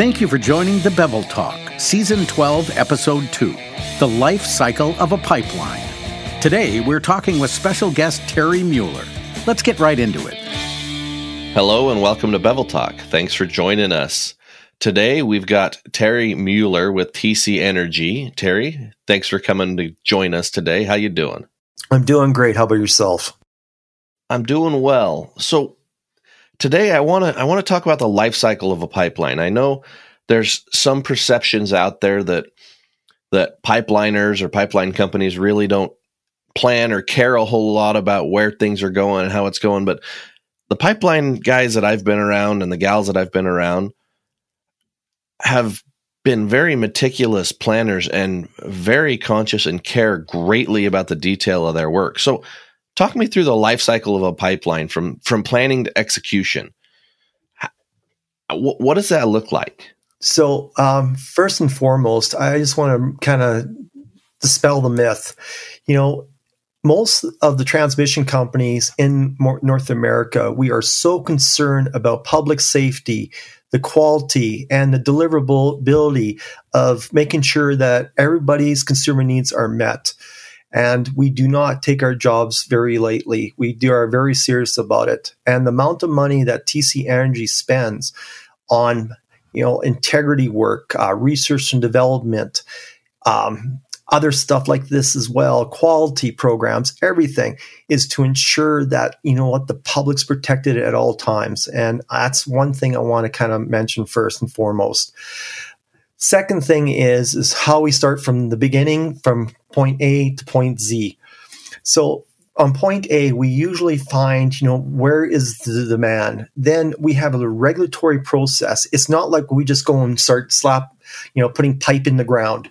Thank you for joining the Bevel Talk, Season 12, Episode 2 The Life Cycle of a Pipeline. Today, we're talking with special guest Terry Mueller. Let's get right into it. Hello, and welcome to Bevel Talk. Thanks for joining us. Today, we've got Terry Mueller with TC Energy. Terry, thanks for coming to join us today. How you doing? I'm doing great. How about yourself? I'm doing well. So, today I want to I want to talk about the life cycle of a pipeline. I know there's some perceptions out there that that pipeliners or pipeline companies really don't plan or care a whole lot about where things are going and how it's going, but the pipeline guys that I've been around and the gals that I've been around have been very meticulous planners and very conscious and care greatly about the detail of their work. So Talk me through the life cycle of a pipeline from from planning to execution. What, what does that look like? So, um, first and foremost, I just want to kind of dispel the myth. You know, most of the transmission companies in North America, we are so concerned about public safety, the quality, and the deliverability of making sure that everybody's consumer needs are met. And we do not take our jobs very lightly. We do are very serious about it. And the amount of money that TC Energy spends on, you know, integrity work, uh, research and development, um, other stuff like this as well, quality programs, everything is to ensure that, you know what, the public's protected at all times. And that's one thing I want to kind of mention first and foremost. Second thing is is how we start from the beginning, from point A to point Z. So on point A, we usually find, you know, where is the demand? Then we have a regulatory process. It's not like we just go and start slap, you know, putting pipe in the ground.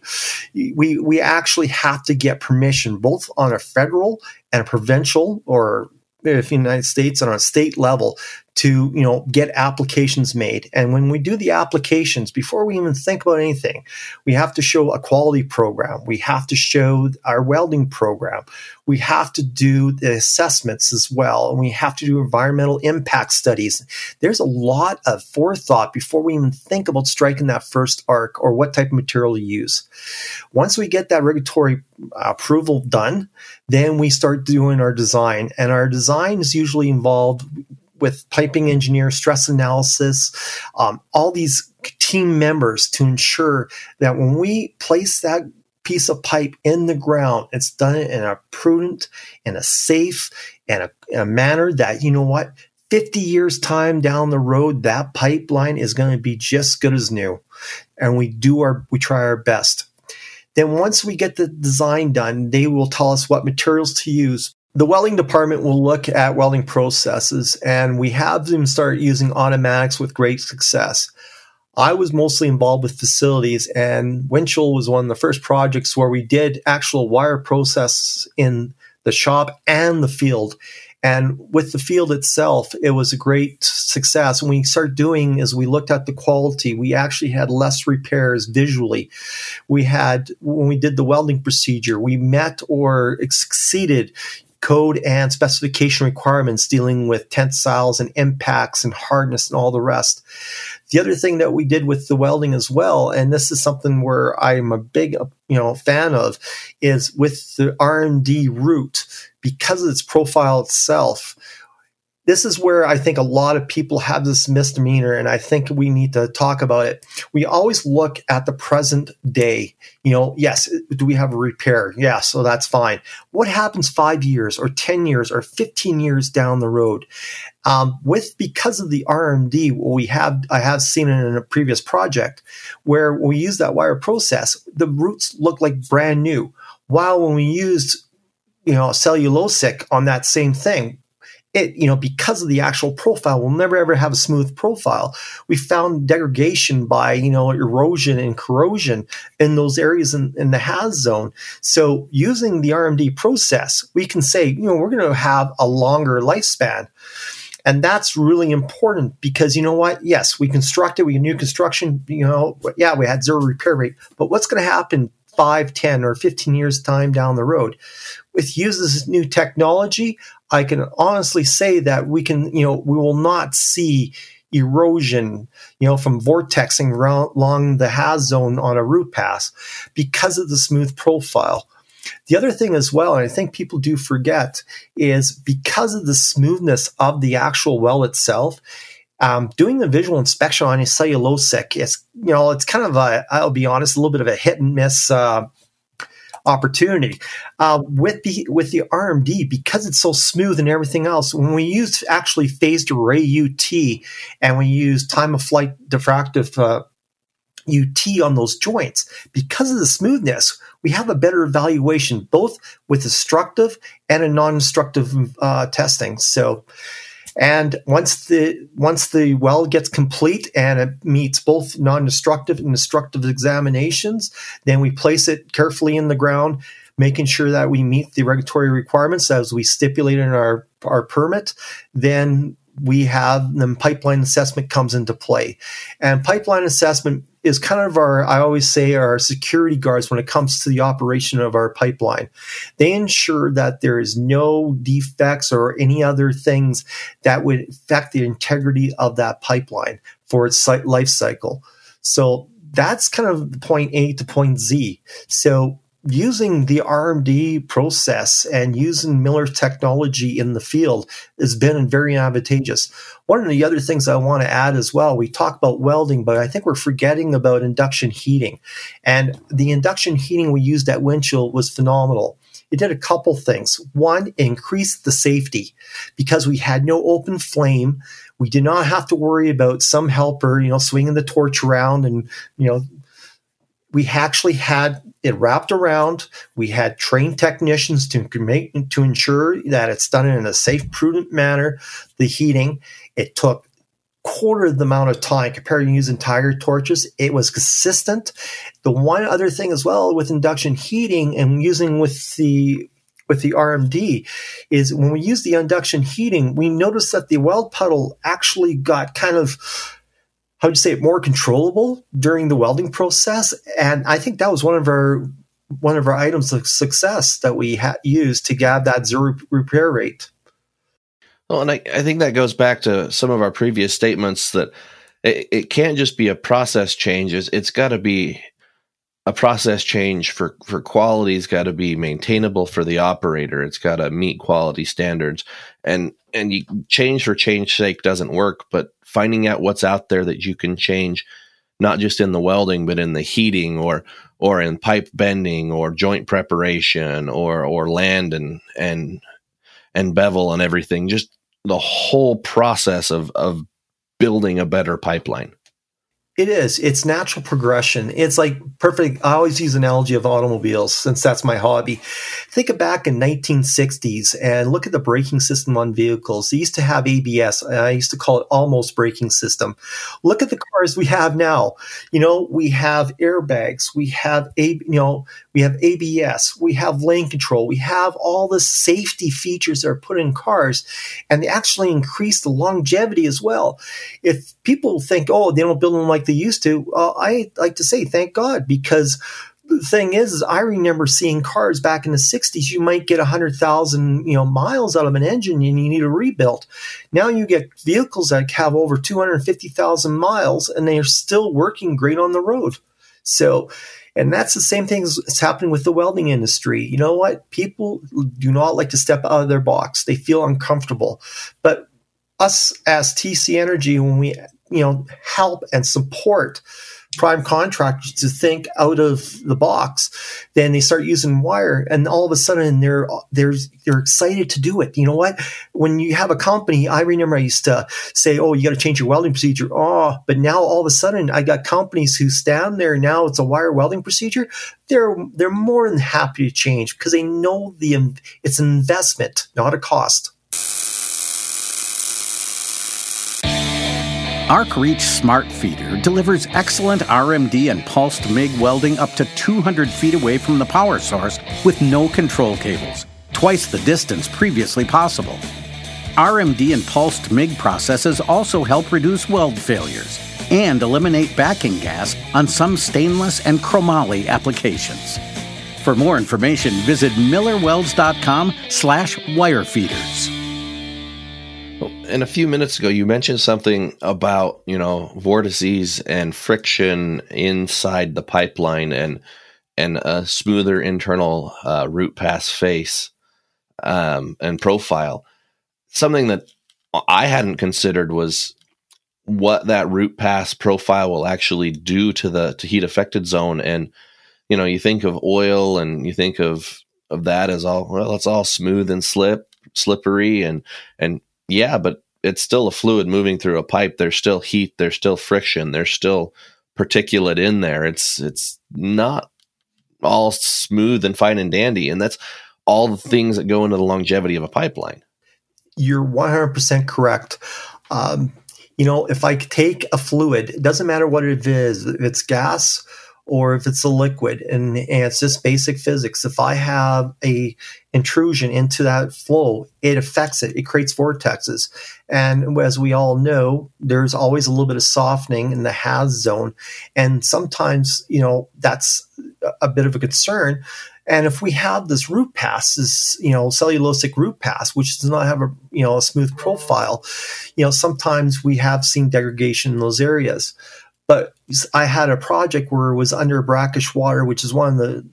We we actually have to get permission both on a federal and a provincial or if United States on a state level to you know get applications made. And when we do the applications before we even think about anything we have to show a quality program. We have to show our welding program. We have to do the assessments as well. And we have to do environmental impact studies. There's a lot of forethought before we even think about striking that first arc or what type of material to use. Once we get that regulatory approval done then we start doing our design. And our design is usually involved with piping engineer, stress analysis, um, all these team members to ensure that when we place that piece of pipe in the ground, it's done in a prudent and a safe and a, a manner that, you know what, 50 years time down the road, that pipeline is going to be just good as new. And we do our, we try our best. Then once we get the design done, they will tell us what materials to use, the welding department will look at welding processes and we have them start using automatics with great success. I was mostly involved with facilities and Winchell was one of the first projects where we did actual wire process in the shop and the field. And with the field itself, it was a great success. And we started doing as we looked at the quality, we actually had less repairs visually. We had, when we did the welding procedure, we met or exceeded code and specification requirements dealing with tensiles and impacts and hardness and all the rest. The other thing that we did with the welding as well, and this is something where I'm a big, you know, fan of, is with the RMD route because of its profile itself this is where I think a lot of people have this misdemeanor, and I think we need to talk about it. We always look at the present day. You know, yes, do we have a repair? Yeah, so that's fine. What happens five years or 10 years or 15 years down the road? Um, with because of the RMD, we have I have seen it in a previous project where we use that wire process, the roots look like brand new. While when we used you know cellulosic on that same thing, it, you know, because of the actual profile, we'll never ever have a smooth profile. We found degradation by, you know, erosion and corrosion in those areas in, in the HAZ zone. So using the RMD process, we can say, you know, we're going to have a longer lifespan. And that's really important because you know what? Yes, we constructed, we new construction, you know, yeah, we had zero repair rate, but what's going to happen 5, 10, or 15 years time down the road? With uses new technology, I can honestly say that we can, you know, we will not see, erosion, you know, from vortexing along the haz zone on a root pass because of the smooth profile. The other thing as well, and I think people do forget, is because of the smoothness of the actual well itself, um, doing the visual inspection on a cellulosic is, you know, it's kind of a, I'll be honest, a little bit of a hit and miss uh, opportunity. Uh, with the with the RMD, because it's so smooth and everything else, when we use actually phased array UT and we use time of flight diffractive uh, UT on those joints, because of the smoothness, we have a better evaluation both with destructive and a non-destructive uh, testing. So and once the once the well gets complete and it meets both non-destructive and destructive examinations, then we place it carefully in the ground, making sure that we meet the regulatory requirements as we stipulate in our our permit. Then we have the pipeline assessment comes into play, and pipeline assessment is kind of our, I always say, our security guards when it comes to the operation of our pipeline. They ensure that there is no defects or any other things that would affect the integrity of that pipeline for its life cycle. So that's kind of point A to point Z. So using the RMD process and using Miller technology in the field has been very advantageous. One of the other things I want to add as well, we talk about welding, but I think we're forgetting about induction heating. And the induction heating we used at Winchell was phenomenal. It did a couple things. One, increased the safety because we had no open flame. We did not have to worry about some helper, you know, swinging the torch around and, you know, we actually had it wrapped around. We had trained technicians to make to ensure that it's done in a safe, prudent manner. The heating it took quarter the amount of time compared to using tiger torches. It was consistent. The one other thing as well with induction heating and using with the with the RMD is when we use the induction heating, we noticed that the weld puddle actually got kind of how would you say it more controllable during the welding process. And i think that was one of our one of our items of success that we had used to get that zero repair rate. Well and I, I think that goes back to some of our previous statements that it, it can't just be a process change. It's got to be a process change for for quality's got to be maintainable for the operator. It's got to meet quality standards. And and you change for change sake doesn't work but finding out what's out there that you can change not just in the welding but in the heating or or in pipe bending or joint preparation or or land and and and bevel and everything just the whole process of of building a better pipeline it is. It's natural progression. It's like perfect. I always use analogy of automobiles since that's my hobby. Think back in 1960s and look at the braking system on vehicles. They used to have ABS. I used to call it almost braking system. Look at the cars we have now. You know, we have airbags. We have a, you know, we have ABS. We have lane control. We have all the safety features that are put in cars and they actually increase the longevity as well. If people think, oh, they don't build them like they used to, uh, I like to say thank God because the thing is, is I remember seeing cars back in the 60s, you might get 100,000 you know, miles out of an engine and you need a rebuild. Now you get vehicles that have over 250,000 miles and they are still working great on the road. So, and that's the same thing that's happening with the welding industry. You know what? People do not like to step out of their box. They feel uncomfortable. But us as TC Energy, when we you know help and support prime contractors to think out of the box then they start using wire and all of a sudden they're they're they're excited to do it. You know what? When you have a company i remember i used to say oh you got to change your welding procedure. Oh but now all of a sudden i got companies who stand there now it's a wire welding procedure. They're they're more than happy to change because they know the it's an investment not a cost ArcReach Smart Feeder delivers excellent RMD and pulsed MIG welding up to 200 feet away from the power source with no control cables, twice the distance previously possible. RMD and pulsed MIG processes also help reduce weld failures and eliminate backing gas on some stainless and chromoly applications. For more information, visit millerwelds.com slash wirefeeders and a few minutes ago, you mentioned something about you know vortices and friction inside the pipeline and and a smoother internal uh, root pass face um, and profile. Something that I hadn't considered was what that root pass profile will actually do to the to heat affected zone. And you know, you think of oil and you think of of that as all well, it's all smooth and slip slippery and and yeah, but it's still a fluid moving through a pipe. There's still heat. There's still friction. There's still particulate in there. It's it's not all smooth and fine and dandy, and that's all the things that go into the longevity of a pipeline. You're 100% correct. Um, you know, if I take a fluid, it doesn't matter what it is, if it's gas or if it's a liquid and, and, it's just basic physics. If i have a intrusion into that flow it affects it. It creates vortexes. And as we all know there's always a little bit of softening in the HAZ zone. And sometimes you know that's a bit of a concern. And if we have this root pass, this you know cellulosic root pass, which does not have a you know a smooth profile, you know sometimes we have seen degradation in those areas. But I had a project where it was under brackish water, which is one of the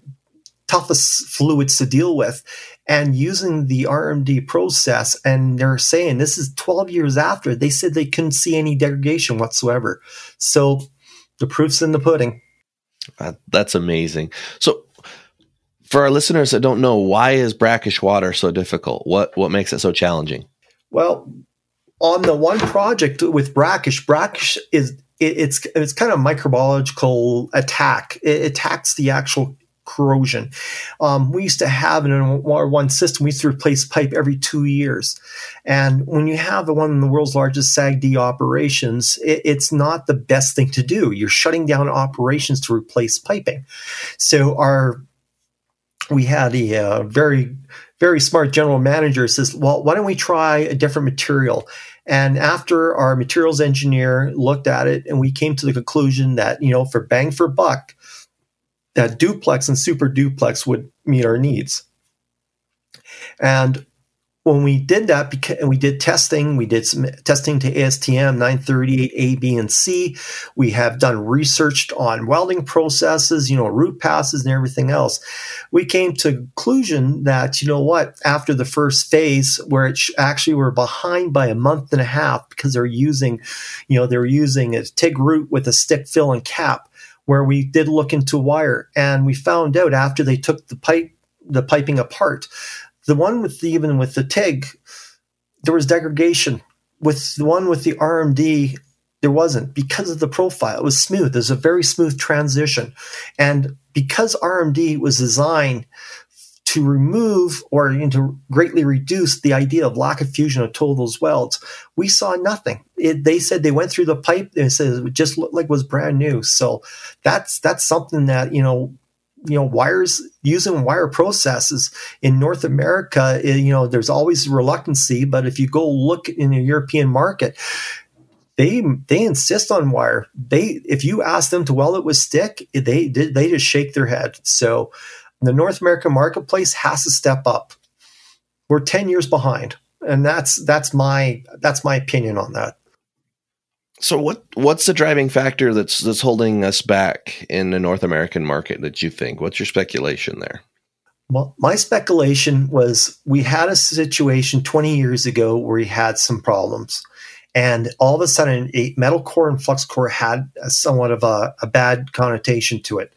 toughest fluids to deal with, and using the RMD process. And they're saying this is 12 years after they said they couldn't see any degradation whatsoever. So the proof's in the pudding. That's amazing. So for our listeners that don't know, why is brackish water so difficult? What what makes it so challenging? Well, on the one project with brackish, brackish is it, it's it's kind of microbiological attack. It attacks the actual corrosion. Um, we used to have in our one system, we used to replace pipe every two years. And when you have the one of the world's largest SAGD operations, it, it's not the best thing to do. You're shutting down operations to replace piping. So our we had a uh, very very smart general manager says, "Well, why don't we try a different material?" And after our materials engineer looked at it, and we came to the conclusion that, you know, for bang for buck, that duplex and super duplex would meet our needs. And when we did that, and we did testing, we did some testing to ASTM 938 A, B, and C. We have done research on welding processes, you know, root passes and everything else. We came to conclusion that, you know what, after the first phase, where it actually we're behind by a month and a half because they're using, you know, they're using a TIG root with a stick fill and cap, where we did look into wire and we found out after they took the pipe, the piping apart the one with the, even with the TIG, there was degradation. With the one with the RMD, there wasn't because of the profile. It was smooth. There's a very smooth transition. And because RMD was designed to remove or to greatly reduce the idea of lack of fusion of those welds, we saw nothing. It, they said they went through the pipe and said it just looked like it was brand new. So that's that's something that you know you know wires using wire processes in North America eh, you know there's always reluctancy but if you go look in the European market they they insist on wire. They if you ask them to weld it with stick they they just shake their head. So the North American marketplace has to step up. We're 10 years behind and that's that's my that's my opinion on that so what what's the driving factor that's that's holding us back in the North American market that you think? What's your speculation there? Well, my speculation was we had a situation 20 years ago where we had some problems. And all of a sudden, metal core and flux core had somewhat of a, a bad connotation to it.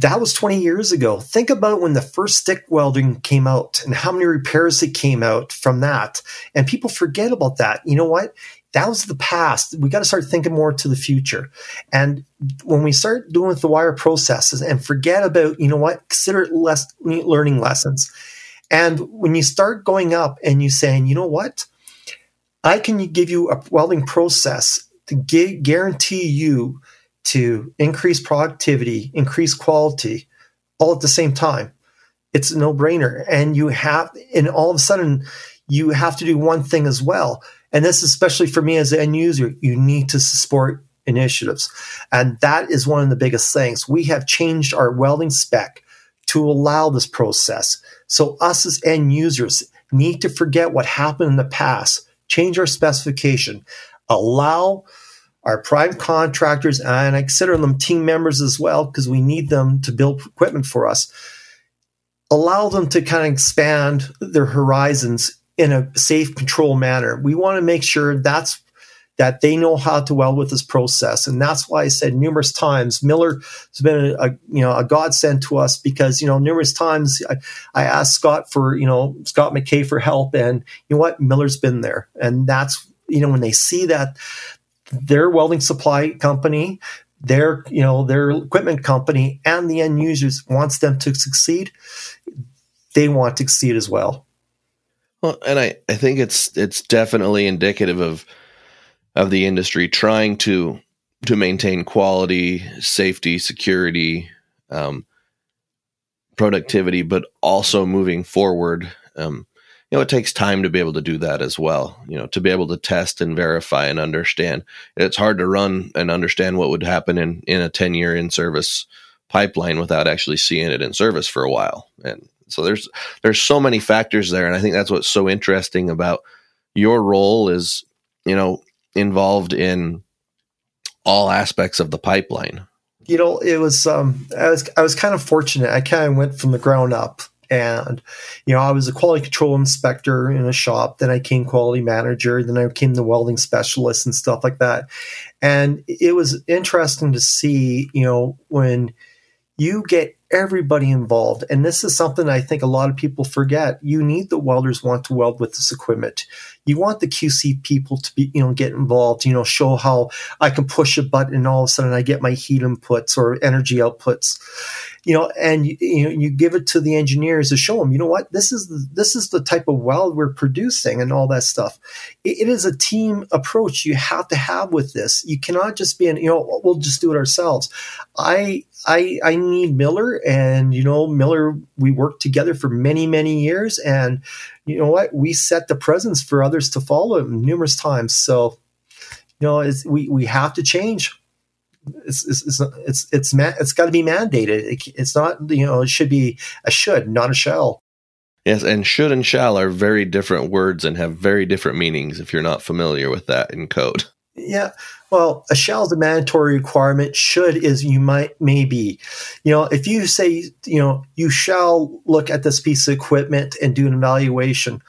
That was 20 years ago. Think about when the first stick welding came out and how many repairs it came out from that. And people forget about that. You know what? That was the past. We got to start thinking more to the future. And when we start doing with the wire processes and forget about, you know what, consider it less learning lessons. And when you start going up and you saying, you know what, I can give you a welding process to guarantee you to increase productivity, increase quality, all at the same time. It's a no brainer. And you have, and all of a sudden, you have to do one thing as well and this, especially for me as an end user, you need to support initiatives. And that is one of the biggest things. We have changed our welding spec to allow this process. So us as end users need to forget what happened in the past change our specification, allow our prime contractors, and I consider them team members as well because we need them to build equipment for us. Allow them to kind of expand their horizons in a safe, control manner. We want to make sure that's that they know how to weld with this process. And that's why I said numerous times, Miller has been a, a, you know, a godsend to us because, you know, numerous times I, I asked Scott for, you know, Scott McKay for help and you know what? Miller's been there. And that's, you know, when they see that their welding supply company, their, you know, their equipment company and the end users wants them to succeed, they want to succeed as well. Well, and I, I think it's it's definitely indicative of of the industry trying to to maintain quality, safety, security, um, productivity, but also moving forward. Um, you know, it takes time to be able to do that as well. You know, to be able to test and verify and understand. It's hard to run and understand what would happen in in a ten year in service pipeline without actually seeing it in service for a while. And so there's there's so many factors there, and I think that's what's so interesting about your role is you know involved in all aspects of the pipeline? You know, it was um, I was I was kind of fortunate. I kind of went from the ground up, and you know, I was a quality control inspector in a shop. Then I became quality manager. Then I became the welding specialist and stuff like that. And it was interesting to see, you know, when you get everybody involved. And this is something I think a lot of people forget. You need the welders want to weld with this equipment. You want the QC people to be, you know, get involved, you know, show how I can push a button and all of a sudden I get my heat inputs or energy outputs you know, and you, know, you give it to the engineers to show them, you know what, this is the, this is the type of weld we're producing and all that stuff. it, it is a team approach you have to have with this. You cannot just be an, you know, we'll just do it ourselves. I I I need Miller, and you know, Miller. We worked together for many many years, and you know what, we set the presence for others to follow numerous times. So, you know, we we have to change it's it's it's it's it's, ma- it's got to be mandated. It, it's not you know it should be a should, not a shall. Yes, and should and shall are very different words and have very different meanings if you're not familiar with that in code. Yeah. Well, a shall is a mandatory requirement. Should is you might maybe. You know, if you say, you know, you shall look at this piece of equipment and do an evaluation,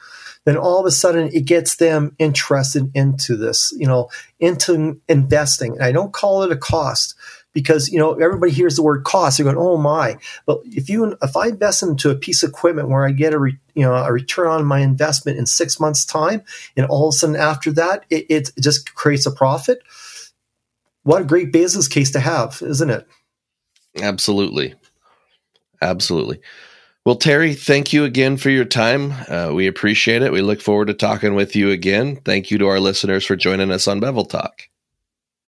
then all of a sudden it gets them interested into this, you know, into investing. And I don't call it a cost because you know everybody hears the word cost they're going oh my. But if you if i invest into a piece of equipment where i get a re, you know a return on my investment in six months time and all of a sudden after that it, it just creates a profit what a great business case to have isn't it? Absolutely. Absolutely well, Terry, thank you again for your time. Uh, we appreciate it. We look forward to talking with you again. Thank you to our listeners for joining us on Bevel Talk.